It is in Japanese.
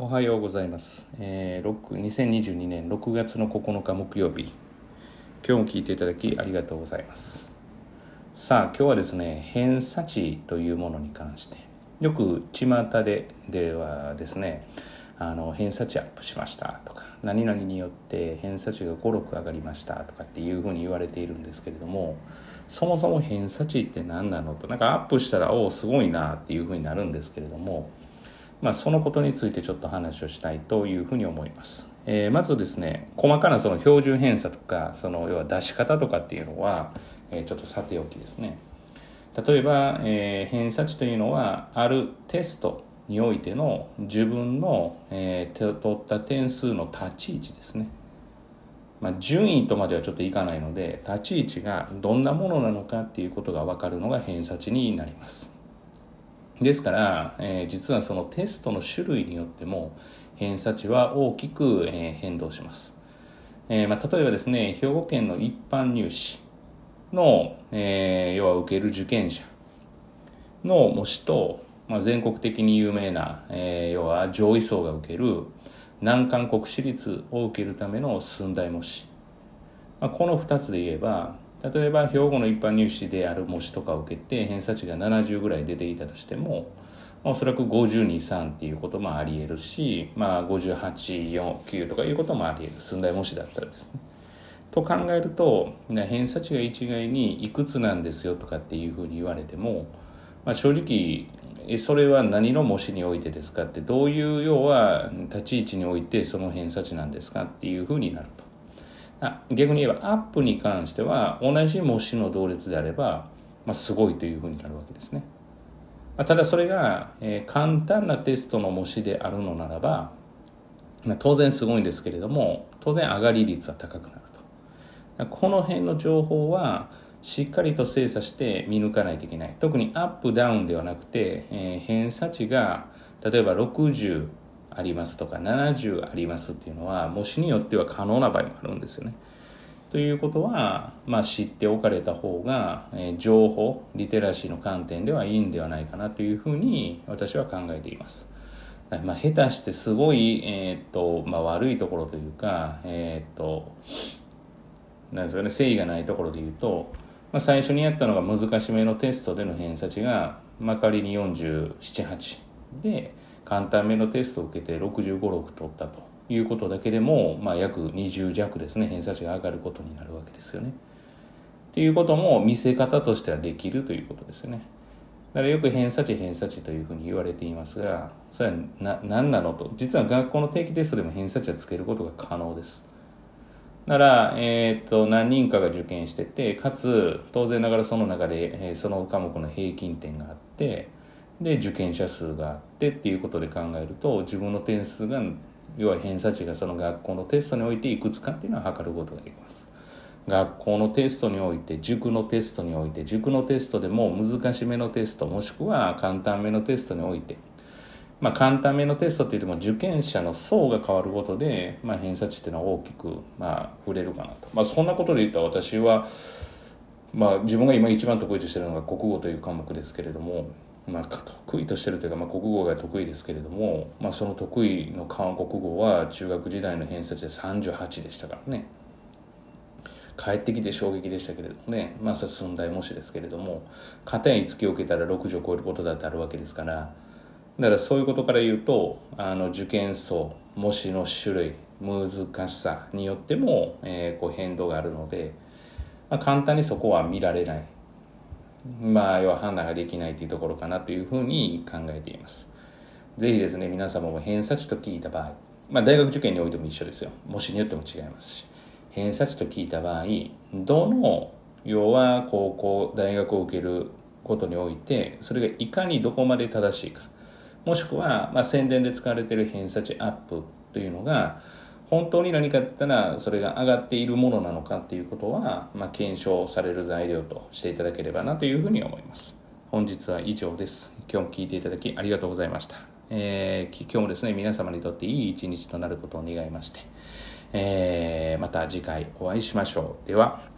おはようございます、えー、2022年6月の9日木曜日。今日も聞いていただきありがとうございます。さあ今日はですね偏差値というものに関して。よく巷でではですねあの偏差値アップしました。とか何々によって偏差値が56上がりました。とかっていうふうに言われているんですけれどもそもそも偏差値って何なのと。なんかアップしたらおおすごいなっていうふうになるんですけれどもまあ、そのことについてちょっと話をしたいというふうに思います。えーまずですね、細かなその標準偏差とか、その要は出し方とかっていうのは、えーちょっとさておきですね。例えば、えー偏差値というのは、あるテストにおいての自分の、えー取った点数の立ち位置ですね。まあ、順位とまではちょっといかないので、立ち位置がどんなものなのかっていうことが分かるのが偏差値になります。ですから、えー実はそのテストの種類によっても偏差値は大きく、えー変動します、えーまあ、例えばですね兵庫県の一般入試の、えー要は受ける受験者の模試と、まあ、全国的に有名な、えー要は上位層が受ける難関国私立を受けるための寸大模試。まあ、この2つで言えば例えば兵庫の一般入試である模試とかを受けて偏差値が70ぐらい出ていたとしても、まあおそらく523っていうこともあり得るし、まあ、584とかいうこともあり得る寸大模試だったらですね。と考えると偏差値が一概にいくつなんですよとかっていうふうに言われても、まあ、正直それは何の模試においてですかってどういう要は立ち位置においてその偏差値なんですかっていうふうになると。あ逆に言えばアップに関しては同じ模試の同列であれば、まあ、すごいというふうになるわけですね。まあ、ただそれが、えー簡単なテストの模試であるのならば、まあ、当然すごいんですけれども当然上がり率は高くなると。この辺の情報はしっかりと精査して見抜かないといけない。特にアップダウンではなくて、えー偏差値が例えば60ありますとか70ありますっていうのは模試によっては可能な場合もあるんですよね。ということは、まあ、知っておかれた方が、えー情報リテラシーの観点ではいいんではないかなというふうに私は考えています。まあ、下手してすごい、えーとまあ、悪いところというか、えーっとなんですかね誠意がないところで言うと、まあ、最初にやったのが難しめのテストでの偏差値が、まあ、仮に478で簡単めのテストを受けて656取ったということだけでも、まあ、約20弱ですね偏差値が上がることになるわけですよね。っていうことも見せ方としてはできるということですね。だからよく偏差値偏差値というふうに言われていますがそれはな何なのと実は学校の定期テストでも偏差値はつけることが可能です。なら、えー、と何人かが受験しててかつ当然ながらその中で、えーその科目の平均点があってで受験者数があってっていうことで考えると自分の点数が要は偏差値がその学校のテストにおいていくつかっていうのは測ることができます。学校のテストにおいて塾のテストにおいて塾のテストでも難しめのテストもしくは簡単めのテストにおいてまあ、簡単めのテストって言っても受験者の層が変わることで、まあ、偏差値っていうのは大きく、まあ、触れるかなと、まあ、そんなことで言ったら私は、まあ、自分が今一番得意としてるのが国語という科目ですけれども、まあ、得意としてるというか、まあ、国語が得意ですけれども、まあ、その得意の韓国語は中学時代の偏差値で38でしたからね。帰ってきて衝撃でしたけれどもね。まあ寸大模試ですけれども片や5つを受けたら60を超えることだってあるわけですから。だからそういうことから言うとあの受験層模試の種類難しさによっても、えーこう変動があるので、まあ、簡単にそこは見られない。まあ要は判断ができないというところかなというふうに考えています。ぜひですね皆様も偏差値と聞いた場合まあ大学受験においても一緒ですよ。模試によっても違いますし。偏差値と聞いた場合どの要は高校大学を受けることにおいてそれがいかにどこまで正しいか。もしくは、まあ、宣伝で使われている偏差値アップというのが本当に何かって言ったらそれが上がっているものなのかっていうことは、まあ、検証される材料としていただければなというふうに思います。本日は以上です。今日も聞いていただきありがとうございました、えー今日もですね皆様にとっていい一日となることを願いまして、えーまた次回お会いしましょう。では。